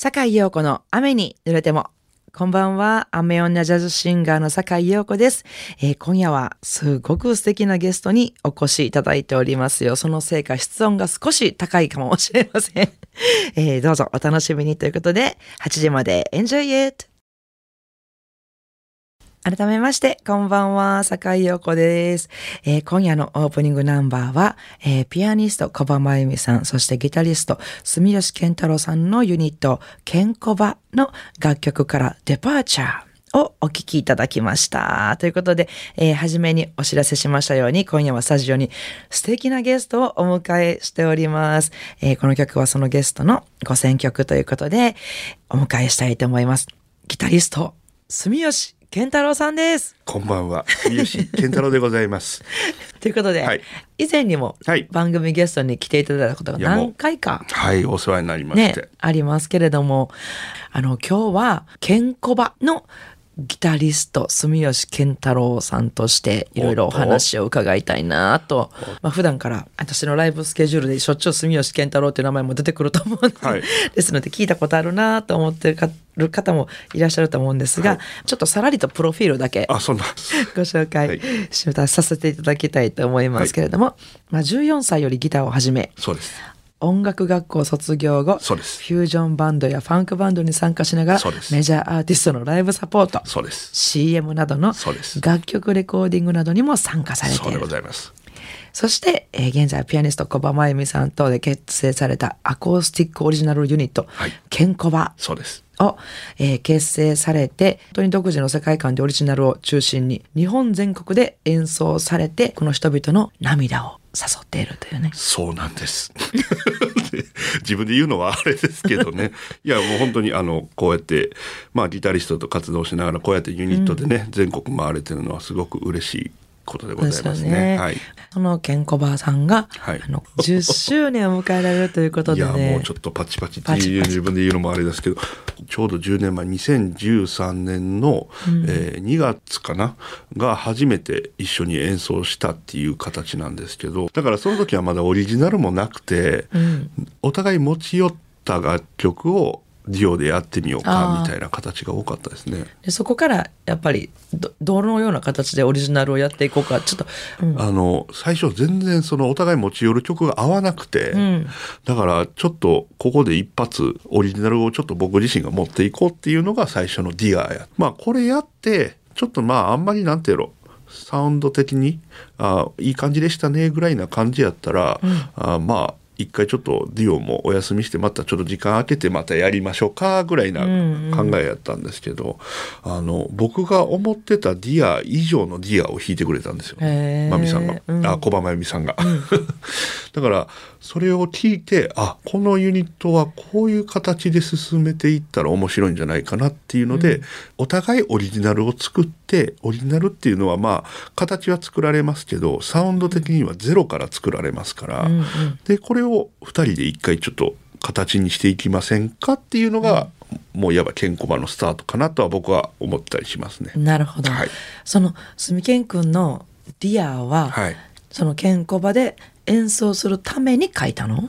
坂井陽子の雨に濡れても。こんばんは。雨女ジャズシンガーの坂井陽子です、えー、今夜はすごく素敵なゲストにお越しいただいておりますよ。そのせいか室温が少し高いかもしれません。えー、どうぞお楽しみにということで、8時まで Enjoy it! 改めまして、こんばんは、坂井陽子です、えー、今夜のオープニングナンバーは、えー、ピアニスト小葉真由美さん、そしてギタリスト住吉健太郎さんのユニット、ケンコバの楽曲からデパーチャーをお聴きいただきました。ということで、えー、初めにお知らせしましたように、今夜はスタジオに素敵なゲストをお迎えしております。えー、この曲はそのゲストのご選曲ということで、お迎えしたいと思います。ギタリスト、住吉健太郎さんです。こんばんは、三好健太郎でございます。ということで、はい、以前にも番組ゲストに来ていただいたことが何回か、はい、お世話になりまして、ね、ありますけれども、あの今日はケンコバのギタリスト住吉健太郎さんとしていろいろお話を伺いたいなと、まあ、普段から私のライブスケジュールでしょっちゅう住吉健太郎っていう名前も出てくると思うんではい、ですので聞いたことあるなと思ってる方もいらっしゃると思うんですが、はい、ちょっとさらりとプロフィールだけ ご紹介させていただきたいと思いますけれども、はい、まあ、14歳よりギターを始めそうです音楽学校卒業後そうです。フュージョンバンドやファンクバンドに参加しながらメジャーアーティストのライブサポートそうです。CM などの楽曲レコーディングなどにも参加されている。そうでございます。そして、えー、現在ピアニスト小葉真由美さんとで結成されたアコースティックオリジナルユニット、はい、ケンコバ。そうですを、えー、結成されて本当に独自の世界観でオリジナルを中心に日本全国で演奏されてこの人々の涙を誘っているというね。そうなんです。自分で言うのはあれですけどね。いや、もう本当にあの、こうやって、まあギタリストと活動しながら、こうやってユニットでね、うん、全国回れてるのはすごく嬉しいことでございますね。ね。はい、そのケンコバさんが、はい、あの10周年を迎えられるということで、ね、いやもうちょっとパチパチっていう自分で言うのもあれですけどちょうど10年前2013年の、うん、えー、2月かなが初めて一緒に演奏したっていう形なんですけどだからその時はまだオリジナルもなくて、うん、お互い持ち寄った楽曲をデュオでやってみようかみたいな形が多かったですね。でそこからやっぱりどどのような形でオリジナルをやっていこうかちょっと、うん、あの最初全然そのお互い持ち寄る曲が合わなくて、うん、だからちょっとここで一発オリジナルをちょっと僕自身が持っていこうっていうのが最初のディアや。まあこれやってちょっとまああんまりなんていうのサウンド的にあいい感じでしたねぐらいな感じやったら、うん、あまあ一回ちょっとデュオもお休みしてまたちょっと時間空けてまたやりましょうかぐらいな考えやったんですけど、うんうん、あの僕が思ってたディア以上のディアを弾いてくれたんですよ。まみさんが、うん、あ小葉真由美さんが。だからそれを聞いてあこのユニットはこういう形で進めていったら面白いんじゃないかなっていうので、うん、お互いオリジナルを作ってオリジナルっていうのはまあ形は作られますけどサウンド的にはゼロから作られますから、うんうん、でこれを2人で一回ちょっと形にしていきませんかっていうのが、うん、もういわばケンコバのスタートかなとは僕は思ったりしますね。なるほど。はい、そのすみけんくんのディアは、はい、そのケンコバで演奏するために書いたの？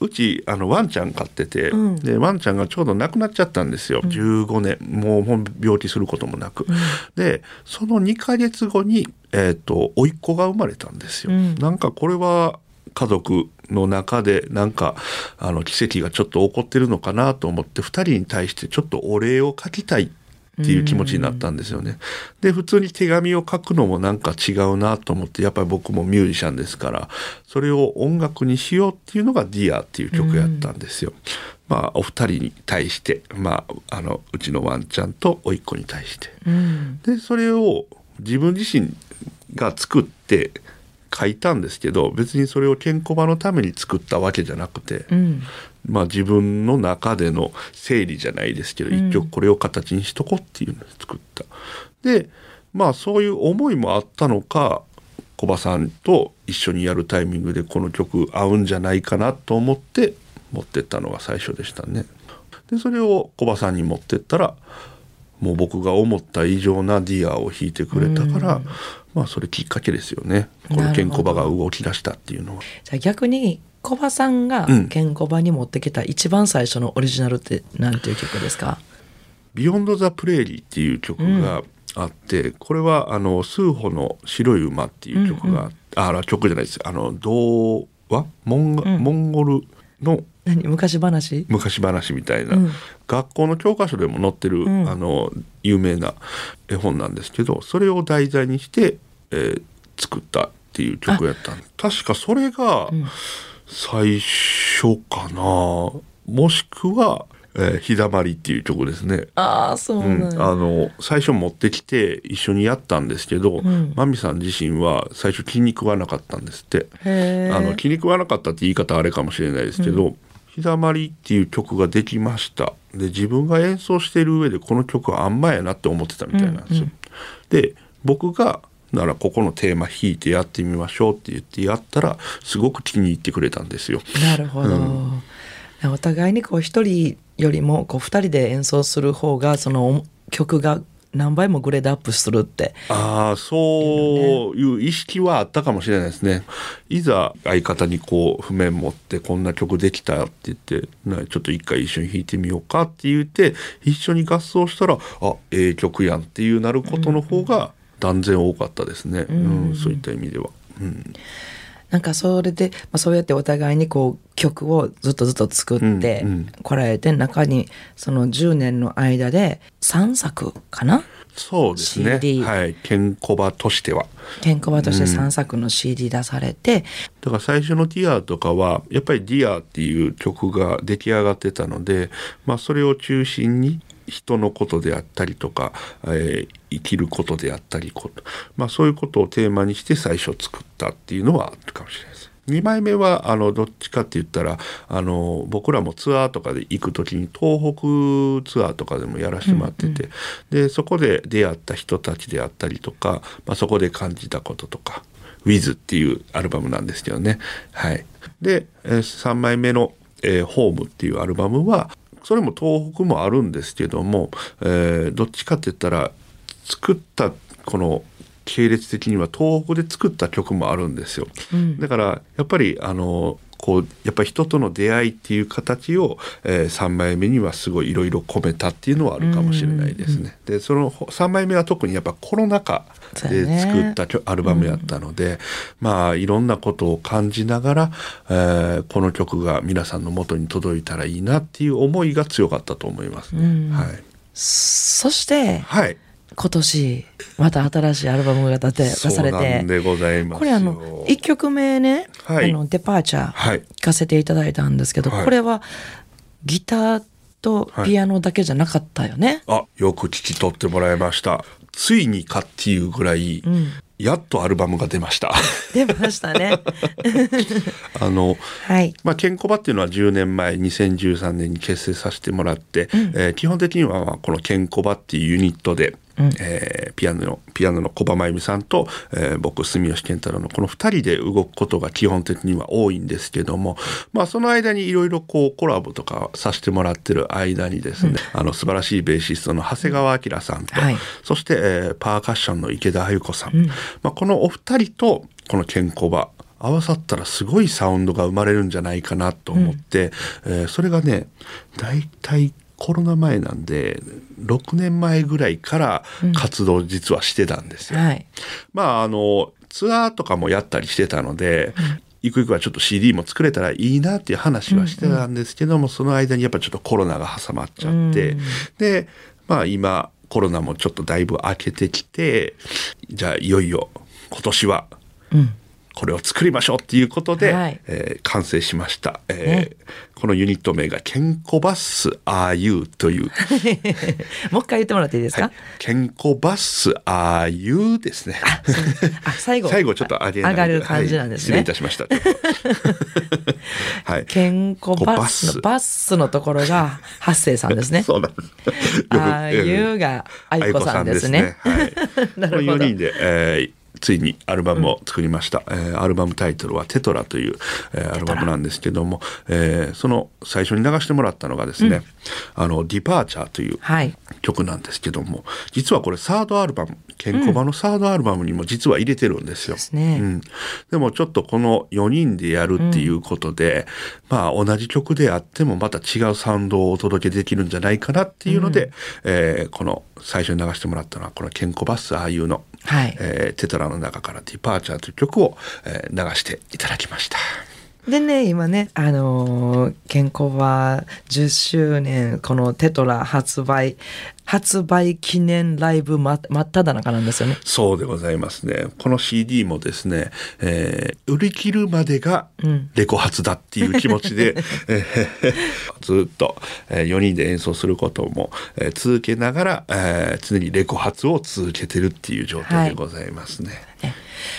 うちあのワンちゃん飼ってて、うん、でワンちゃんがちょうど亡くなっちゃったんですよ、うん、15年。もう病気することもなく、うん、でその2か月後に、えーと、甥っ子が生まれたんですよ、うん、なんかこれは家族の中でなんかあの奇跡がちょっと起こってるのかなと思って2人に対してちょっとお礼を書きたいっていう気持ちになったんですよね。で普通に手紙を書くのもなんか違うなと思ってやっぱり僕もミュージシャンですからそれを音楽にしようっていうのが「Dearっていう曲やったんですよ。まあお二人に対して、まあ、あのうちのワンちゃんと甥っ子に対して。でそれを自分自身が作って書いたんですけど別にそれをケンコバのために作ったわけじゃなくて、うん、まあ、自分の中での整理じゃないですけど、一曲これを形にしとこうっていうのを作った。でまあそういう思いもあったのか小葉さんと一緒にやるタイミングでこの曲合うんじゃないかなと思って持ってったのが最初でしたね。でそれをコバさんに持ってったらもう僕が思った以上な Dear を弾いてくれたから、まあそれきっかけですよねこのケンコバが動き出したっていうのは。じゃあ逆にコバさんがうん。ケンコバに持ってきた一番最初のオリジナルって何ていう曲ですか？ Beyond the Prairie っていう曲があって、これはあのスーホの白い馬っていう曲が、ああ曲じゃないです。あの童話？モンゴ,、モンゴルの？何？昔話？昔話みたいな、うん。学校の教科書でも載ってる、ん。あの有名な絵本なんですけどそれを題材にして、えー作ったっていう曲やったん確かそれが最初かな。もしくは「えー日だまり」っていう曲ですね。ああそううん、なん。やあの最初持ってきて一緒にやったんですけど、ん。マミさん自身は最初気に食わなかったんですって。あの気に食わなかったって言い方あれかもしれないですけど「日だまり」っていう曲ができました。で自分が演奏している上でこの曲はあんまやなって思ってたみたいなんですよ。で僕がならここのテーマ弾いてやってみましょうって言ってやったらすごく気に入ってくれたんですよ。なるほど、お互いにこう一人よりもこう二人で演奏する方がその曲が何倍もグレードアップするってああそういう意識はあったかもしれないですね。いざ相方にこう譜面持ってこんな曲できたって言ってなちょっと一回一緒に弾いてみようかって言って一緒に合奏したらあええ曲やんっていうなることの方が断然多かったですね。うんそういった意味では。うんなんかそれで、まあ、そうやってお互いにこう曲をずっとずっと作ってうんうんこられて中にその10年の間で3作かな？そうですね。CD はい。ケンコバとしては。ケンコバとして3作の CD 出されて、だから最初の「Dear とかはやっぱり「Dear っていう曲が出来上がってたので、まあ、それを中心に人のことであったりとか、えー生きることであったりこと、まあ、そういうことをテーマにして最初作ったっていうのはあるかもしれないです。2枚目はあのどっちかって言ったらあの僕らもツアーとかで行く時に東北ツアーとかでもやらせてもらってて、でそこで出会った人たちであったりとか、まあ、そこで感じたこととか「With」っていうアルバムなんですけどね。はい、で、え3枚目の、えー「ホーム」っていうアルバムはそれも東北もあるんですけども、えーどっちかって言ったら作ったこの系列的には東北で作った曲もあるんですよ。だからやっぱりあのこうやっぱり人との出会いっていう形を、え3枚目にはすごいいろいろ込めたっていうのはあるかもしれないですね。でその3枚目は特にやっぱコロナ禍で作った曲アルバムやったので、まあいろんなことを感じながら、えーこの曲が皆さんの元に届いたらいいなっていう思いが強かったと思いますね。はい、そしてはい、今年また新しいアルバムが出て出されて。これあの1曲目ね「はい。あのデパーチャー」はい。聴かせていただいたんですけど、はいこれはギターとピアノだけじゃなかったよね。あよく聞き取ってもらいました。ついにかっていうぐらい、やっとアルバムが出ました。出ましたね。あのはい。まあ、ケンコバっていうのは10年前2013年に結成させてもらって、えー基本的にはまあこのケンコバっていうユニットで、えーピアノのピアノの小葉真由美さんと、えー僕住吉健太郎のこの2人で動くことが基本的には多いんですけども、まあ、その間にいろいろこうコラボとかさせてもらってる間にですね、あの素晴らしいベーシストの長谷川明さんと、はい。そして、えーパーカッションの池田歩子さん、まあ、このお二人とこのケンコバ合わさったらすごいサウンドが生まれるんじゃないかなと思って、えーそれがね大体コロナ前なんで6年前ぐらいから活動実はしてたんですよ。はい。まああのツアーとかもやったりしてたので、ゆくゆくはちょっと CD も作れたらいいなっていう話はしてたんですけども、その間にやっぱちょっとコロナが挟まっちゃって、でまあ今コロナもちょっとだいぶ明けてきてじゃあいよいよ今年はうん。これを作りましょうっていうことで、はいえー完成しました、えーこのユニット名がケンコバッス RU という もう一回言ってもらっていいですか？ケンコバッス RU ですね。あ、最後。最後ちょっと上げ上がる感じなんですね。はい、失礼いたしました。はい。ケンコバスのババスのところが八世さんですね。そうなんです。よくああいうが愛子さんですね。ねはい。この4人で、えーついにアルバムを作りました、えーアルバムタイトルは「テトラ」という、えーアルバムなんですけども、えーその最初に流してもらったのがですね「あのディパーチャー」というはい。曲なんですけども実はこれサードアルバムケンコバのサードアルバムにも実は入れてるんですよ。ですね。うん、でもちょっとこの4人でやるっていうことで、まあ同じ曲であってもまた違うサウンドをお届けできるんじゃないかなっていうので、えーこの最初に流してもらったのはこのケンコバスああいうの、はいえーテトラの中から「ディパーチャー」という曲を、えー流していただきました。でね、今ね、あのー健康は10周年、このテトラ発売、発売記念ライブ真真っ只中なんですよね。そうでございますね。この CD もですね、えー売り切るまでがレコ発だっていう気持ちで、えー ずっと、え4人で演奏することも、えー続けながら、えー常にレコ発を続けてるっていう状態でございますね。ね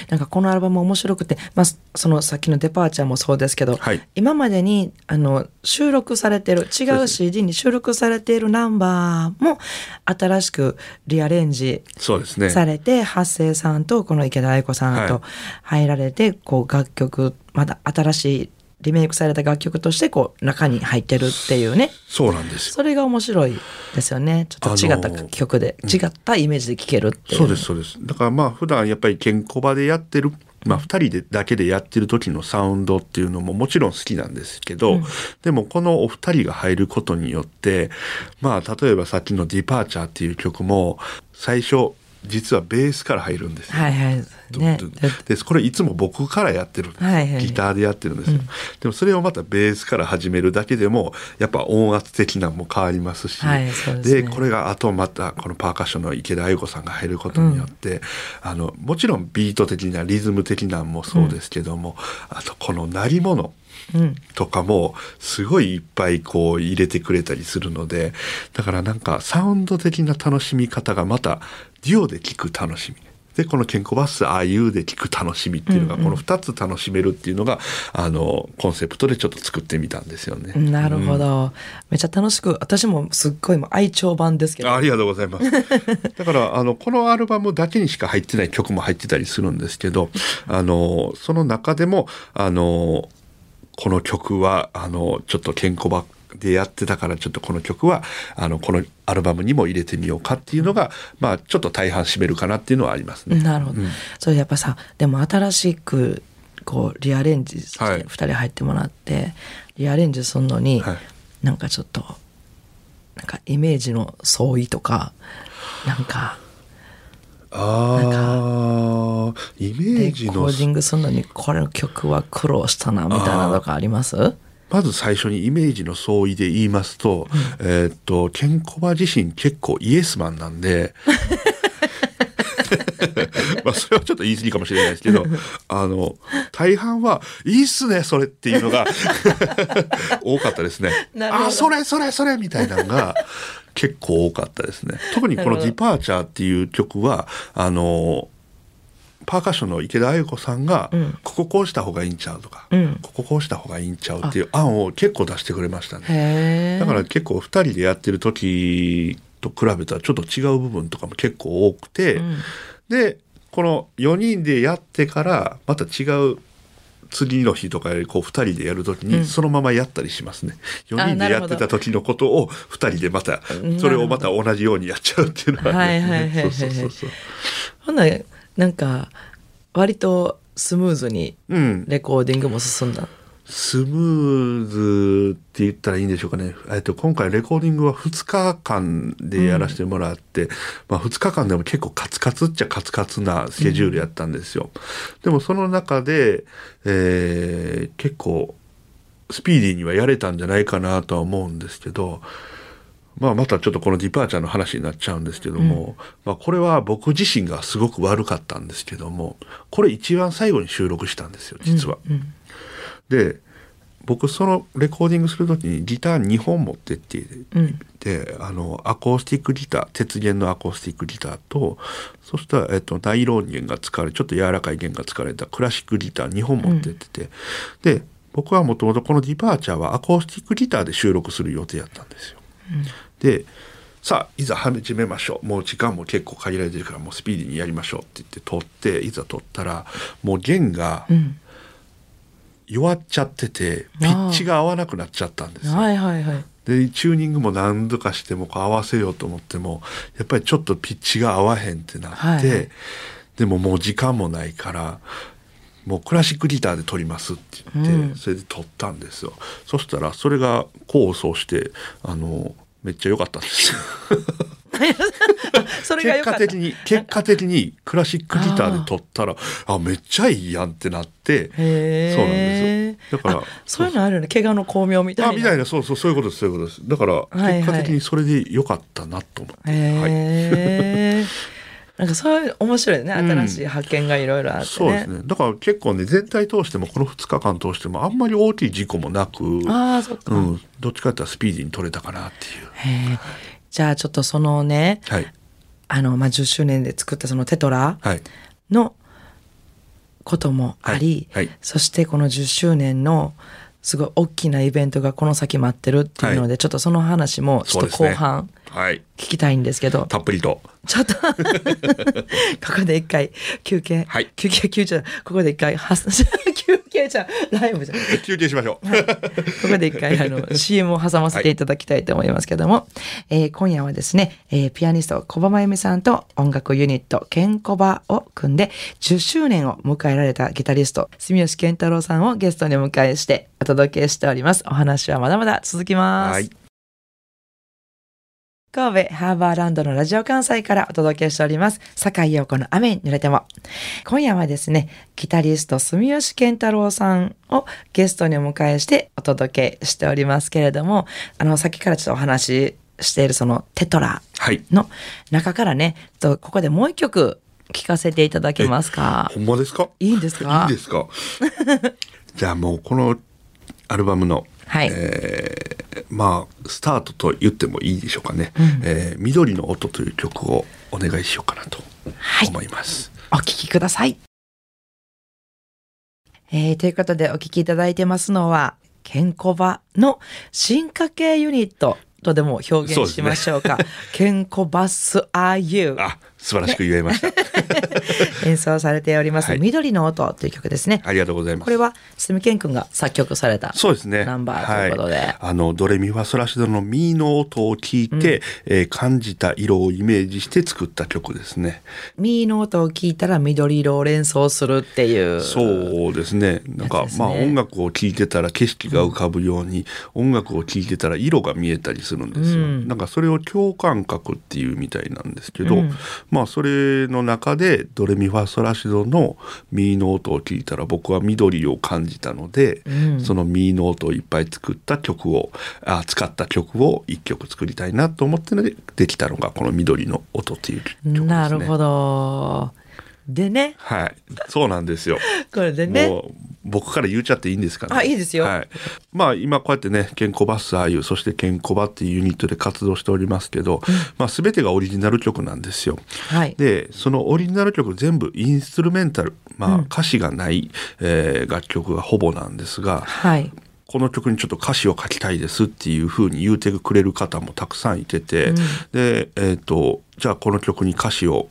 なんかこのアルバム面白くて、まあ、そのさっきの「デパーチャー」もそうですけど、はい。今までにあの収録されてる違う CD に収録されているナンバーも新しくリアレンジ。されて、発生さんとこの池田愛子さんはい。と入られて、こう楽曲また新しいリメイクされた楽曲としてこう中に入ってるっていうね。そうなんですよ。それが面白いですよね。ちょっと違ったあの曲で、違ったイメージで聴けるっていう。そうですそうです。だからまあ普段やっぱりケンコバでやってるまあ、2人でだけでやってる時のサウンドっていうのももちろん好きなんですけど、でもこのお二人が入ることによってまあ例えばさっきの「ディパーチャー」っていう曲も最初実はベースから入るんですよ。はいはい。ね。でこれいつも僕からやってるんです、はいはい。ギターでやってるんですよ、でもそれをまたベースから始めるだけでもやっぱ音圧的なのも変わりますし、はいですね。でこれがあとまたこのパーカッションの池田愛子さんが入ることによって、あのもちろんビート的なリズム的なんもそうですけども、あとこの鳴り物うん。とかもすごいいっぱいこう入れてくれたりするのでだからなんかサウンド的な楽しみ方がまたデュオで聴く楽しみ。でこのケンコバスああいうで聴く楽しみっていうのがこの2つ楽しめるっていうのが、あのコンセプトでちょっと作ってみたんですよね。なるほど、めっちゃ楽しく私もすっごいもう愛聴版ですけど。あありがとうございます。だからあのこのアルバムだけにしか入ってない曲も入ってたりするんですけど、あのその中でもあのこの曲はあのちょっとケンコバでやってたからちょっとこの曲はあのこのアルバムにも入れてみようかっていうのが、まあちょっと大半占めるかなっていうのはありますね。なるほど、それやっぱさでも新しくこうリアレンジしてはい。2人入ってもらって、リアレンジするのに、はい。なんかちょっとなんかイメージの相違とかなんかああイメレージのコーディングするのにこれの曲は苦労したなみたいなのとかあります？まず最初にイメージの相違で言いますと、えーっと、ケンコバ自身結構イエスマンなんで、まあそれはちょっと言い過ぎかもしれないですけど、あの、大半は、いいっすね、それっていうのが 多かったですね。あ、それそれそれみたいなのが結構多かったですね。特にこのディパーチャーっていう曲は、あの、パーカッションの池田愛子さんが、ん。こここうした方がいいんちゃうとか、うん。こここうした方がいいんちゃうっていう案を結構出してくれましたね。だから結構2人でやってる時と比べたらちょっと違う部分とかも結構多くて、ん。でこの4人でやってからまた違う次の日とかよりこう2人でやる時にそのままやったりしますね。4人でやってた時のことを2人でまたそれをまた同じようにやっちゃうっていうのは、ね、なんか割とスムーズにうん、レコーディングも進んだ、スムーズって言ったらいいんでしょうかね。えっと、今回レコーディングは2日間でやらせてもらって、まあ2日間でも結構カツカツっちゃカツカツなスケジュールやったんですよ。でもその中で、えー結構スピーディーにはやれたんじゃないかなとは思うんですけど、まあまたちょっとこのディパーチャーの話になっちゃうんですけども、まあこれは僕自身がすごく悪かったんですけども、これ一番最後に収録したんですよ、実は。うんで僕そのレコーディングする時にギター2本持ってってうんであのアコースティックギター鉄弦のアコースティックギターとそしたら、えっと、ナイロン弦が使われちょっと柔らかい弦が使われたクラシックギター2本持ってってて、で僕はもともとこの「ディパーチャー」はアコースティックギターで収録する予定やったんですよ。でさあいざ始めましょうもう時間も結構限られてるからもうスピーディーにやりましょうって言って撮っていざ撮ったらもう弦がうん。弱っちゃってて、ピッチが合わなくなっちゃったんですよ。はいはいはい。でチューニングも何度かしてもこう合わせようと思ってもやっぱりちょっとピッチが合わへんってなって、はいはいでももう時間もないからもうクラシックギターで撮りますって言って、うんそれで撮ったんですよそしたらそれが功を奏してあのめっちゃ良かったんですよ それが。結果的に結果的にクラシックギターで撮ったらあめっちゃいいやんってなってそうなんですよだからあそういうのあるよね。怪我の巧妙みたいな。あみたいなそうそうそういうことですそういうことですだからはい結果的にそれで良かったなと思って、はい。なんかそういう面白いね。うん。新しい発見がいろいろあってね。そうですね。だから結構ね全体通してもこの2日間通してもあんまり大きい事故もなく、ああ、そっか。うん、どっちかっていうとスピーディーに取れたかなっていう。じゃあちょっとそのね、はい。あの、まあ、10周年で作ったそのテトラはい。のこともあり、はい。はい。そしてこの10周年のすごい大きなイベントがこの先待ってるっていうので、はちょっとその話もちょっと後半はい。聞きたいんですけど、たっぷりと。ちょっと。ここで一回休憩、はい。休憩休憩ここで一回は 休憩じゃんライブじゃ。ん休憩しましょう、ここで一回あの CM を挟ませていただきたいと思いますけども、えー今夜はですね、えーピアニスト小葉真由美さんと音楽ユニットケンコバを組んで10周年を迎えられたギタリスト住吉健太郎さんをゲストにお迎えしてお届けしております。お話はまだまだ続きます。はい神戸ハーバーランドのラジオ関西からお届けしております。坂井陽子の雨に濡れても。今夜はですね、ギタリスト住吉健太郎さんをゲストにお迎えしてお届けしておりますけれども、あの、さっきからちょっとお話ししているそのテトラはい。の中からね、とここでもう一曲聴かせていただけますか？ほんまですか？いいんですか？いいですか？じゃあもうこのアルバムのはい。えーまあスタートと言ってもいいでしょうかね、うんえー緑の音という曲をお願いしようかなとはい思います。お聴きください。えーということでお聴きいただいてますのは、ケンコバの進化系ユニットとでも表現しましょうか。ケンコバス Are You あ素晴らしく言えました。演奏されております、はい緑の音という曲ですね。ありがとうございます。これは、すみけんくんが作曲された。そうですね。ナンバーということではい、あのドレミファソラシドのミの音を聞いて、えー感じた色をイメージして作った曲ですね。ミーの音を聞いたら緑色を連想するっていう。そうですね。なんか、やつですねまあ音楽を聴いてたら景色が浮かぶように、音楽を聴いてたら色が見えたりするんですよ。うんなんかそれを共感覚っていうみたいなんですけど、うんまあそれの中でドレミファソラシドのミの音を聞いたら僕は緑を感じたので、うんそのミの音をいっぱい作った曲をあ使った曲を一曲作りたいなと思ってのでできたのがこの緑の音っていう曲ですね。なるほど。でね、はい、そうなんですよ。これでね。もう僕から言っちゃっていいんですかね。あいいですよはい。まあ今こうやってね、ケンコバスああいうそしてケンコバっていうユニットで活動しておりますけど、まあ全てがオリジナル曲なんですよ。はい。でそのオリジナル曲全部インストゥルメンタル、まあ歌詞がない、えー楽曲がほぼなんですが、はい。この曲にちょっと歌詞を書きたいですっていうふうに言うてくれる方もたくさんいてて、うんで、えっ、と、じゃあこの曲に歌詞を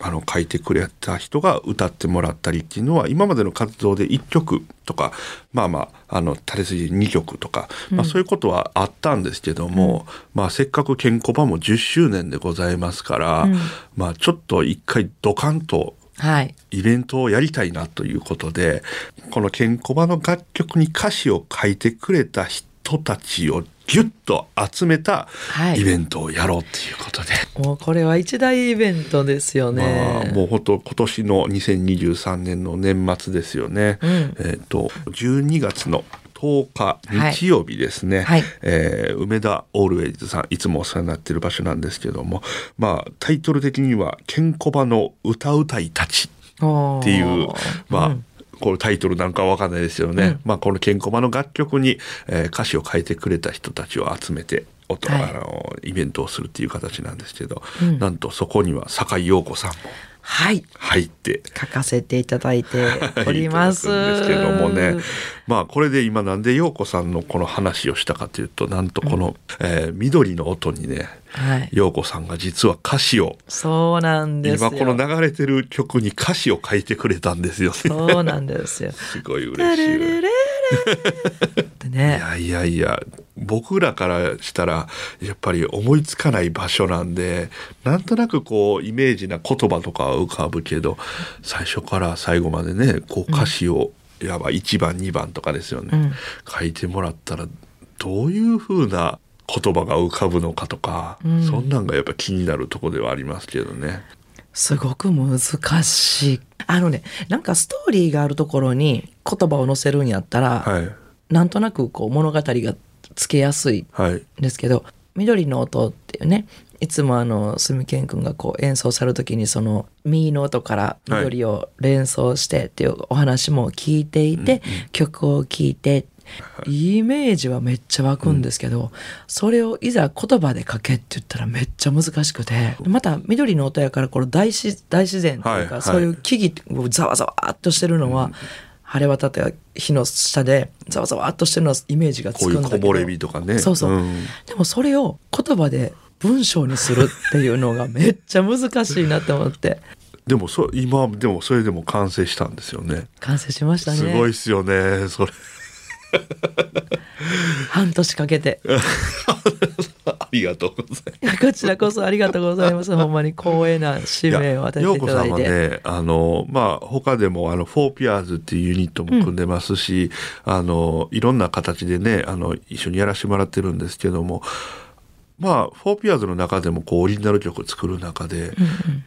あの書いてくれた人が歌ってもらったりっていうのは今までの活動で1曲とかまあまああの垂れ筋2曲とか、まあ、そういうことはあったんですけども、まあ、せっかくケンコバも10周年でございますから、うん。まあちょっと一回ドカンとはい。イベントをやりたいなということでこのケンコバの楽曲に歌詞を書いてくれた人たちをギュッと集めたはい。イベントをやろうっていうことで、もうこれは一大イベントですよね。まあもう本当今年の2023年の年末ですよね、うん。えっ、と12月の10日はい日曜日ですね、はい。えー梅田オールウェイズさんいつもお世話になっている場所なんですけども。まあタイトル的には「ケンコバの歌うたいたち」っていうまあ、うんこれタイトルなんかわかんないですよね、うん。まあこのケンコバの楽曲に、えー歌詞を書いてくれた人たちを集めて音、はい。あのイベントをするっていう形なんですけど、うん。なんとそこには酒井陽子さんもはい入って書かせていただいて おります。ですけどもねまあこれで今なんで陽子さんのこの話をしたかというとなんとこの、えー緑の音にねはい。陽子さんが実は歌詞をそうなんですよ。今この流れてる曲に歌詞を書いてくれたんですよね。そうなんですよ。すごいル嬉しい。ルルルルっていね。やいやいや僕らからしたらやっぱり思いつかない場所なんでなんとなくこうイメージな言葉とかは浮かぶけど最初から最後までねこう歌詞を、やば1番2番とかですよね、うん。書いてもらったらどういう風な言葉が浮かぶのかとか、うん。そんなんがやっぱ気になるとこではありますけどね。すごく難しい。あのね、なんかストーリーがあるところに言葉を載せるんやったら、はい。なんとなくこう物語がつけやすいはい。んですけど「緑の音」っていうねいつもあのすみけんくんがこう演奏される時にその右の音から緑を連想してっていうお話も聞いていて、曲を聴いてイメージはめっちゃ湧くんですけど、それをいざ言葉で書けって言ったらめっちゃ難しくてまた緑の音やからこの大自大自然というか、はいはい。そういう木々ざわざわっとしてるのは、晴れ渡った日の下でざわざわっとしてるのはイメージがつくんだけどう木漏れ日とかね。そうそう、んでもそれを言葉で文章にするっていうのがめっちゃ難しいなって思ってでもそ今でもそれでも完成したんですよね。完成しましたねすごいっすよね。それ 半年かけて。ありがとうございます。こちらこそありがとうございます。ほんまに光栄な使命を与えて陽子さんはいただいて、ね、あの、まあ、他でも、あの、フォーピアーズっていうユニットも組んでますし、あの、いろんな形でね、あの、一緒にやらせてもらってるんですけども、まあ、フォーピアーズの中でもこうオリジナル曲作る中で、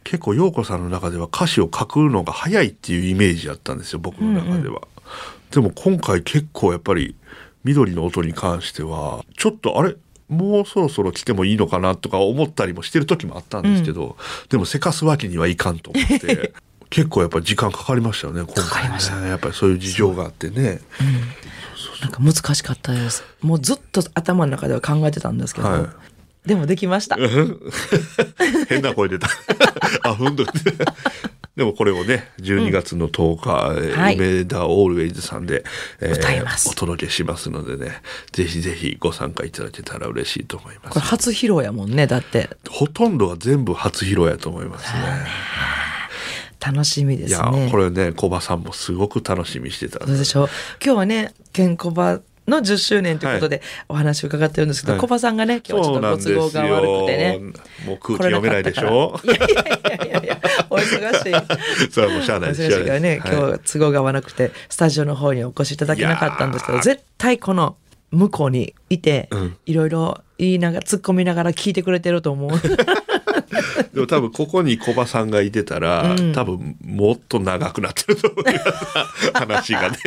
結構陽子さんの中では歌詞を書くのが早いっていうイメージだったんですよ僕の中では。でも今回結構やっぱり緑の音に関してはちょっとあれもうそろそろ来てもいいのかなとか思ったりもしてる時もあったんですけど、でもせかすわけにはいかんと思って 結構やっぱり時間かかりましたよね今かかりました。回ね。やっぱりそういう事情があってね。なんか難しかったです。もうずっと頭の中では考えてたんですけど、はい。でもできました。変な声出た。あ、ふんど。でもこれをね、12月の10日、えーはい。梅田オールウェイズさんで、えー歌います。お届けしますのでね、ぜひぜひご参加いただけたら嬉しいと思います。これ。初披露やもんねだって。ほとんどは全部初披露やと思いますね。楽しみでいや、すねこれね、小葉さんもすごく楽しみにしてたんどうでしょう？今日はねケンコバの10周年ということでお話を伺ってるんですけど、はい。コバさんがね今日はちょっとご都合が悪くてね。もう空気読めないでしょ？来れなかったから。いやいやいやいやお忙しい。それはもうしゃあおないです。忙しいからね、今日は都合が合わなくてスタジオの方にお越しいただけなかったんですけど絶対この向こうにいて、うん。いろいろ言いながら突っ込みながら聞いてくれてると思う。でも多分ここに小葉さんがいてたら、うん。多分もっと長くなってると思う話がね。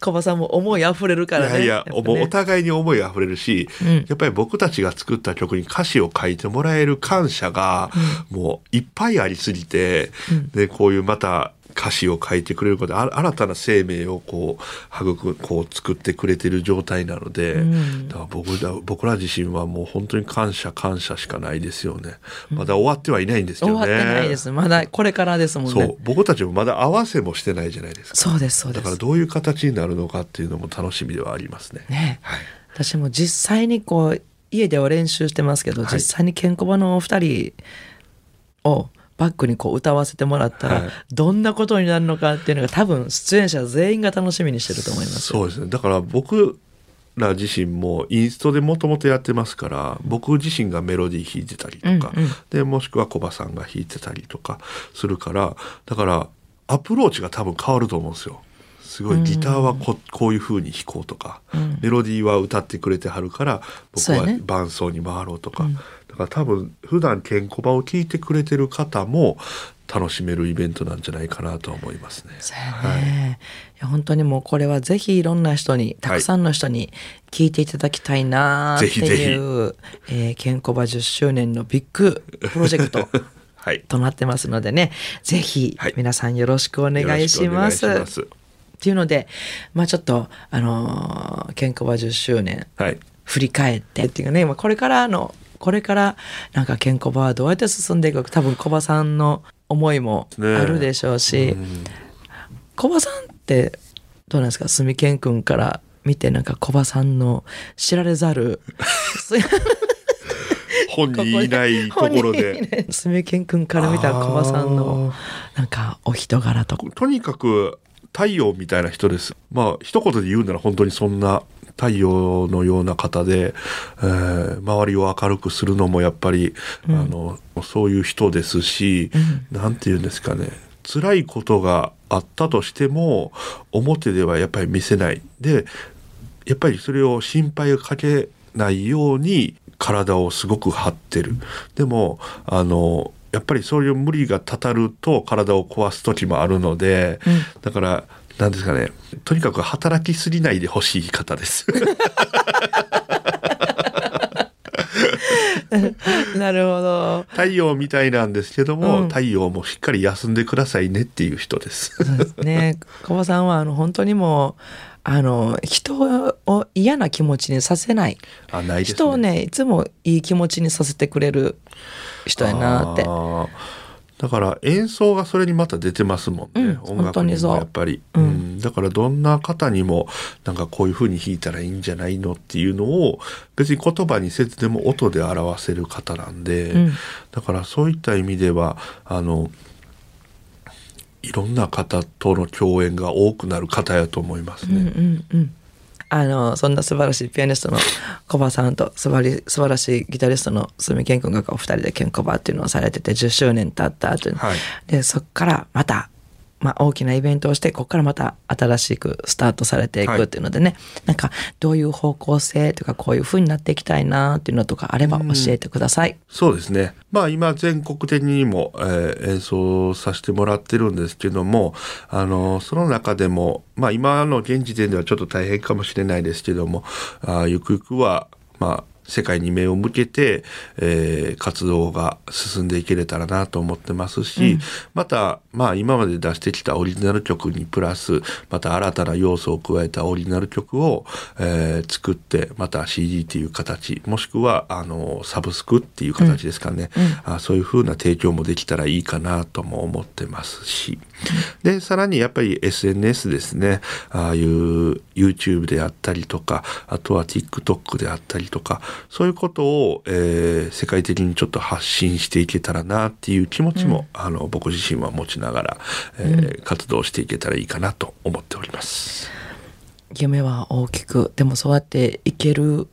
コバさんも思いあふれるからね。いやいや、っぱね。お互いに思いあふれるし、うん。やっぱり僕たちが作った曲に歌詞を書いてもらえる感謝が、もういっぱいありすぎて、でこういうまた歌詞を書いてくれることであ新たな生命をこう育こう作ってくれてる状態なので、んだから僕ら僕ら自身はもう本当に感謝感謝しかないですよね。まだ終わってはいないんですけ終どね。わってないですまだこれからですもんねそう僕たちもまだ合わせもしてないじゃないですか。そうですそうですだからどういう形になるのかっていうのも楽しみではありますね。ねはい私も実際にこう家では練習してますけど、はい実際にケンコバのお二人をバックにこう歌わせてもらったら、はい。どんなことになるのかっていうのが多分出演者全員が楽しみにしてると思いますそうですね。だから僕ら自身もインストでもともとやってますから僕自身がメロディー弾いてたりとか、うんうん。でもしくはコバさんが弾いてたりとかするからだからアプローチが多分変わると思うんですよ。すごいギターはこ,、こういう風に弾こうとか、うん。メロディーは歌ってくれてはるから僕は伴奏に回ろうとか、うん。だから多分普段ケンコバを聴いてくれてる方も楽しめるイベントなんじゃないかなと思いますね。そうやね、い、や本当にもうこれはぜひいろんな人にたくさんの人に聞いていただきたいなっていう、えーケンコバ10周年のビッグプロジェクト はい。となってますのでね。ぜひはい。皆さんよろしくお願いします。よろしくお願いしますっていうのでまあちょっとあのーケンコバ10周年はい。振り返って。っていうかねまあこれからのこれからなんかケンコバはどうやって進んでいくか。多分コバさんの思いもあるでしょうし、うんコバさんってどうなんですか？すみけんくんから見てなんかコバさんの知られざる 本人いないところで。すみけんくんから見たコバさんのなんかお人柄とか。とにかく太陽みたいな人です。まあ一言で言うなら本当にそんな太陽のような方で、えー周りを明るくするのもやっぱり、あのそういう人ですし、なんて言うんですかね辛いことがあったとしても表ではやっぱり見せないでやっぱりそれを心配をかけないように体をすごく張ってる。でもあのやっぱりそういう無理がたたると体を壊す時もあるので、だからなんですかねとにかく働きすぎないでほしい方です。なるほど太陽みたいなんですけども、うん太陽もしっかり休んでくださいねっていう人です。そうですねコバさんはあの本当にもうあの人を嫌な気持ちにさせない。あないですね。人をねいつもいい気持ちにさせてくれる人やなって。だから演奏がそれにまた出てますもんね、うん音楽にもやっぱり、うん。うん。だからどんな方にもなんかこういう風に弾いたらいいんじゃないのっていうのを別に言葉にせずでも音で表せる方なんで、うん。だからそういった意味ではあのいろんな方との共演が多くなる方やと思いますうんね。うんうん。あのそんな素晴らしいピアニストの コバさんと素晴り素晴らしいギタリストの住健君がお二人でケンコバっていうのをされてて10周年経った後に、はい。でそっからまた、まあ、大きなイベントをしてここからまた新しくスタートされていくっていうのでね、なんかどういう方向性とかこういう風になっていきたいなっていうのとかあれば教えてください。そうですね。まあ今全国的にも、えー演奏させてもらってるんですけども、あのその中でも、まあ今の現時点ではちょっと大変かもしれないですけども、あーゆくゆくはまあ世界に目を向けて、えー活動が進んでいけれたらなと思ってますし、また、まあ今まで出してきたオリジナル曲にプラス、また新たな要素を加えたオリジナル曲を、えー作って、また CD っていう形、もしくは、あの、サブスクっていう形ですかね。あそういう風な提供もできたらいいかなとも思ってますし。で、さらにやっぱり SNS ですね。ああいう YouTube であったりとか、あとは TikTok であったりとか、そういうことを、えー世界的にちょっと発信していけたらなっていう気持ちも、あの僕自身は持ちながら、えー活動していけたらいいかなと思っております。夢は大きくでもそうやっていける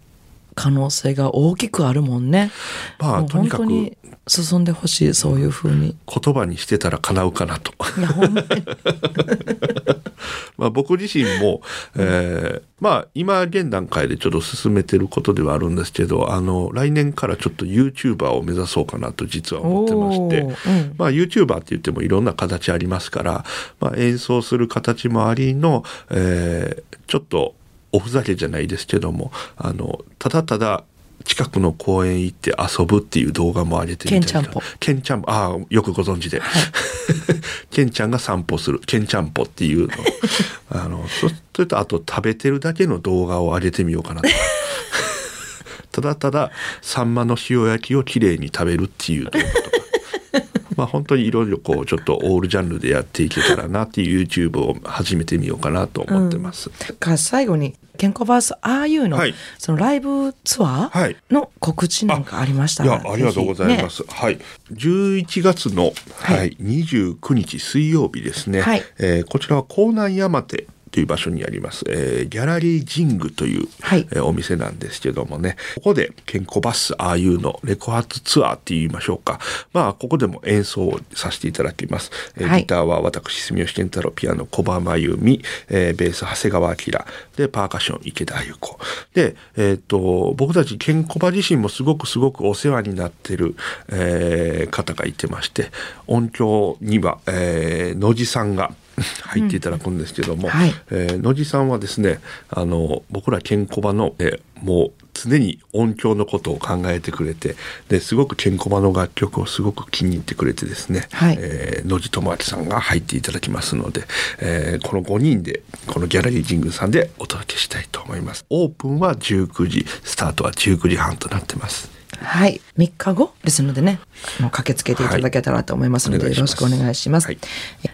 可能性が大きくあるもんね。まあとにかく進んでほしいそういう風に。言葉にしてたら叶うかなと。いやほんまに まあ僕自身も、えーまあ今現段階でちょっと進めてることではあるんですけど、あの来年からちょっと YouTuber を目指そうかなと実は思ってまして、うんまあ YouTuber って言ってもいろんな形ありますから、まあ演奏する形もありの、えーちょっとおふざけじゃないですけども、あの、ただただ近くの公園行って遊ぶっていう動画も上げてみたりとケンちゃんぽケンちゃんぽああよくご存知で、ケンちゃんが散歩する。ケンちゃんぽっていうの。あのそそれとあと食べてるだけの動画を上げてみようかなと。ただただサンマの塩焼きをきれいに食べるっていう動画とかまあ本当にいろいろこうちょっとオールジャンルでやっていけたらなっていう YouTube を始めてみようかなと思ってます、か最後にケンコバースああいうの、はい。そのライブツアはいーの告知なんかありましたいら、やありがとうございまぜす。はい。11月の、はい。はい、29日水曜日ですね。はい。えーこちらは江南山手という場所にあります、えーギャラリージングという、はいえーお店なんですけどもね、ここでケンコバスああいうのレコ発ツアーって言いましょうか。まあ、ここでも演奏をさせていただきます。えーはいギターは私、住吉健太郎、ピアノ、小葉真由美、えーベース、長谷川明、で、パーカッション、池田優子。で、えっ、と、僕たち、ケンコバ自身もすごくすごくお世話になってる、えー方がいてまして、音響には、えー野地さんが、入っていただくんですけども、はい。えー野地さんはですねあの僕らケンコバの、えーもう常に音響のことを考えてくれてですごくケンコバの楽曲をすごく気に入ってくれてですね、はい。えー野地智明さんが入っていただきますので、えーこの5人でこのギャラリージングさんでお届けしたいと思います。オープンは19時スタートは19時半となってますはい。3日後ですのでね、あの駆けつけていただけたらと思いますので、はいよろしくお願いします。はい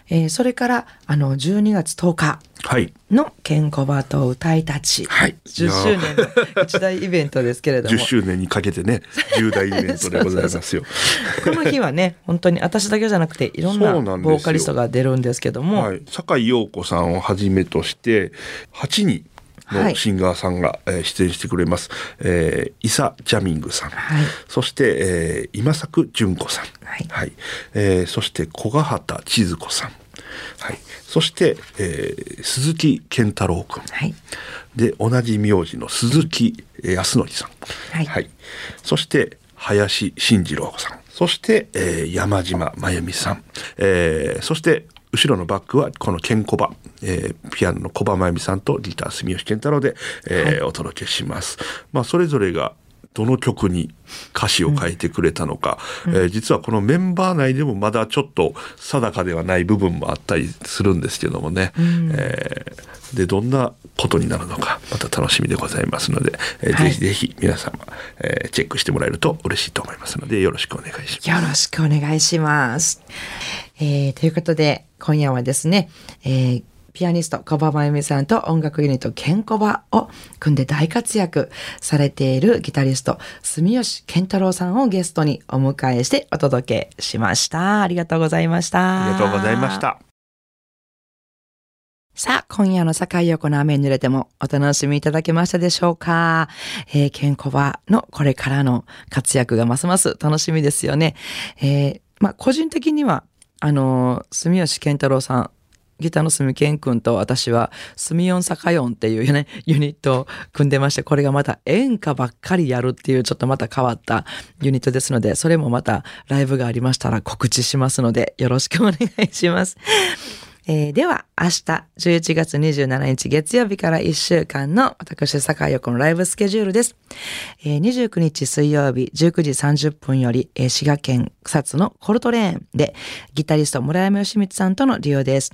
えーそれから、あの、12月10日はい。のケンコバと歌いたち。はい10周年の一大イベントですけれども10。周年にかけてね、重大イベントでございますよ。この日はね、本当に私だけじゃなくて、いろんなボーカリストが出るんですけども、はい、酒井陽子さんをはじめとして8人はいのシンガーさんが、えー出演してくれます、えー、イサ・ジャミングさん、はい。そして、えー、今作純子さん、はい。えーそして古賀畑千鶴子さん、はい、そして、えー鈴木健太郎君、はい。で同じ名字の鈴木えー康則さん、はい。そして林慎次郎さん。そして、えー山島真由美さん、えーそして後ろのバックはこのケンコバ、えーピアノの小葉真由美さんとギター住吉健太郎で、えーお届けします。まあそれぞれがどの曲に歌詞を書いてくれたのか、えー実はこのメンバー内でもまだちょっと定かではない部分もあったりするんですけどもね、えーでどんなことになるのかまた楽しみでございますので、えーはい。ぜひぜひ皆様、えーチェックしてもらえると嬉しいと思いますのでよろしくお願いします。よろしくお願いします。えーということで、今夜はですね、えーピアニスト、小葉真由美さんと音楽ユニット、ケンコバを組んで大活躍されているギタリスト、住吉健太郎さんをゲストにお迎えしてお届けしました。ありがとうございました。ありがとうございまし。た。さあ、今夜の境横の雨に濡れてもお楽しみいただけましたでしょうかえー、ケンコバのこれからの活躍がますます楽しみですよね。えー、まあ、個人的には、あのー住吉健太郎さん、ギターの住健くんと私は、住音坂音っていうね、ユニットを組んでまして、これがまた演歌ばっかりやるっていうちょっとまた変わったユニットですので、それもまたライブがありましたら告知しますので、よろしくお願いします。えーでは、明日11月27日月曜日から1週間の私、坂井陽子のライブスケジュールです。えー29日水曜日19時30分より、えー滋賀県草津のコルトレーンでギタリスト村山義光さんとの利用です。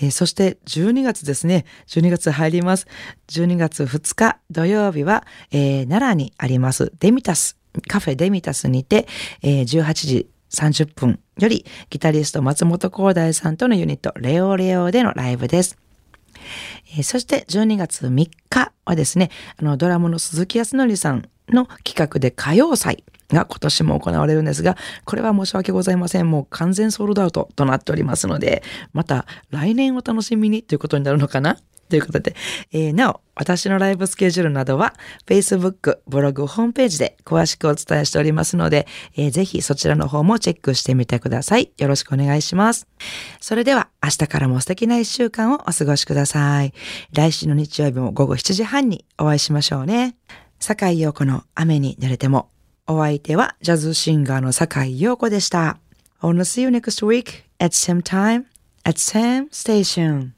えーそして12月ですね。12月入ります。12月2日土曜日は、えー奈良にありますデミタス、カフェデミタスにて、えー18時30分よりギタリスト松本光大さんとのユニットレオレオでのライブです。えーそして12月3日はですね、あのドラムの鈴木康則さんの企画で歌謡祭が今年も行われるんですが、これは申し訳ございません。もう完全ソールドアウトとなっておりますので、また来年お楽しみにということになるのかな？ということで、えーなお、私のライブスケジュールなどは、Facebook、ブログ、ホームページで詳しくお伝えしておりますので、えーぜひそちらの方もチェックしてみてください。よろしくお願いします。それでは、明日からも素敵な一週間をお過ごしください。来週の日曜日も午後7時半にお会いしましょうね。坂井陽子の雨に濡れても。お相手はジャズシンガーの坂井陽子でした。I wanna see you next week at same time at same station.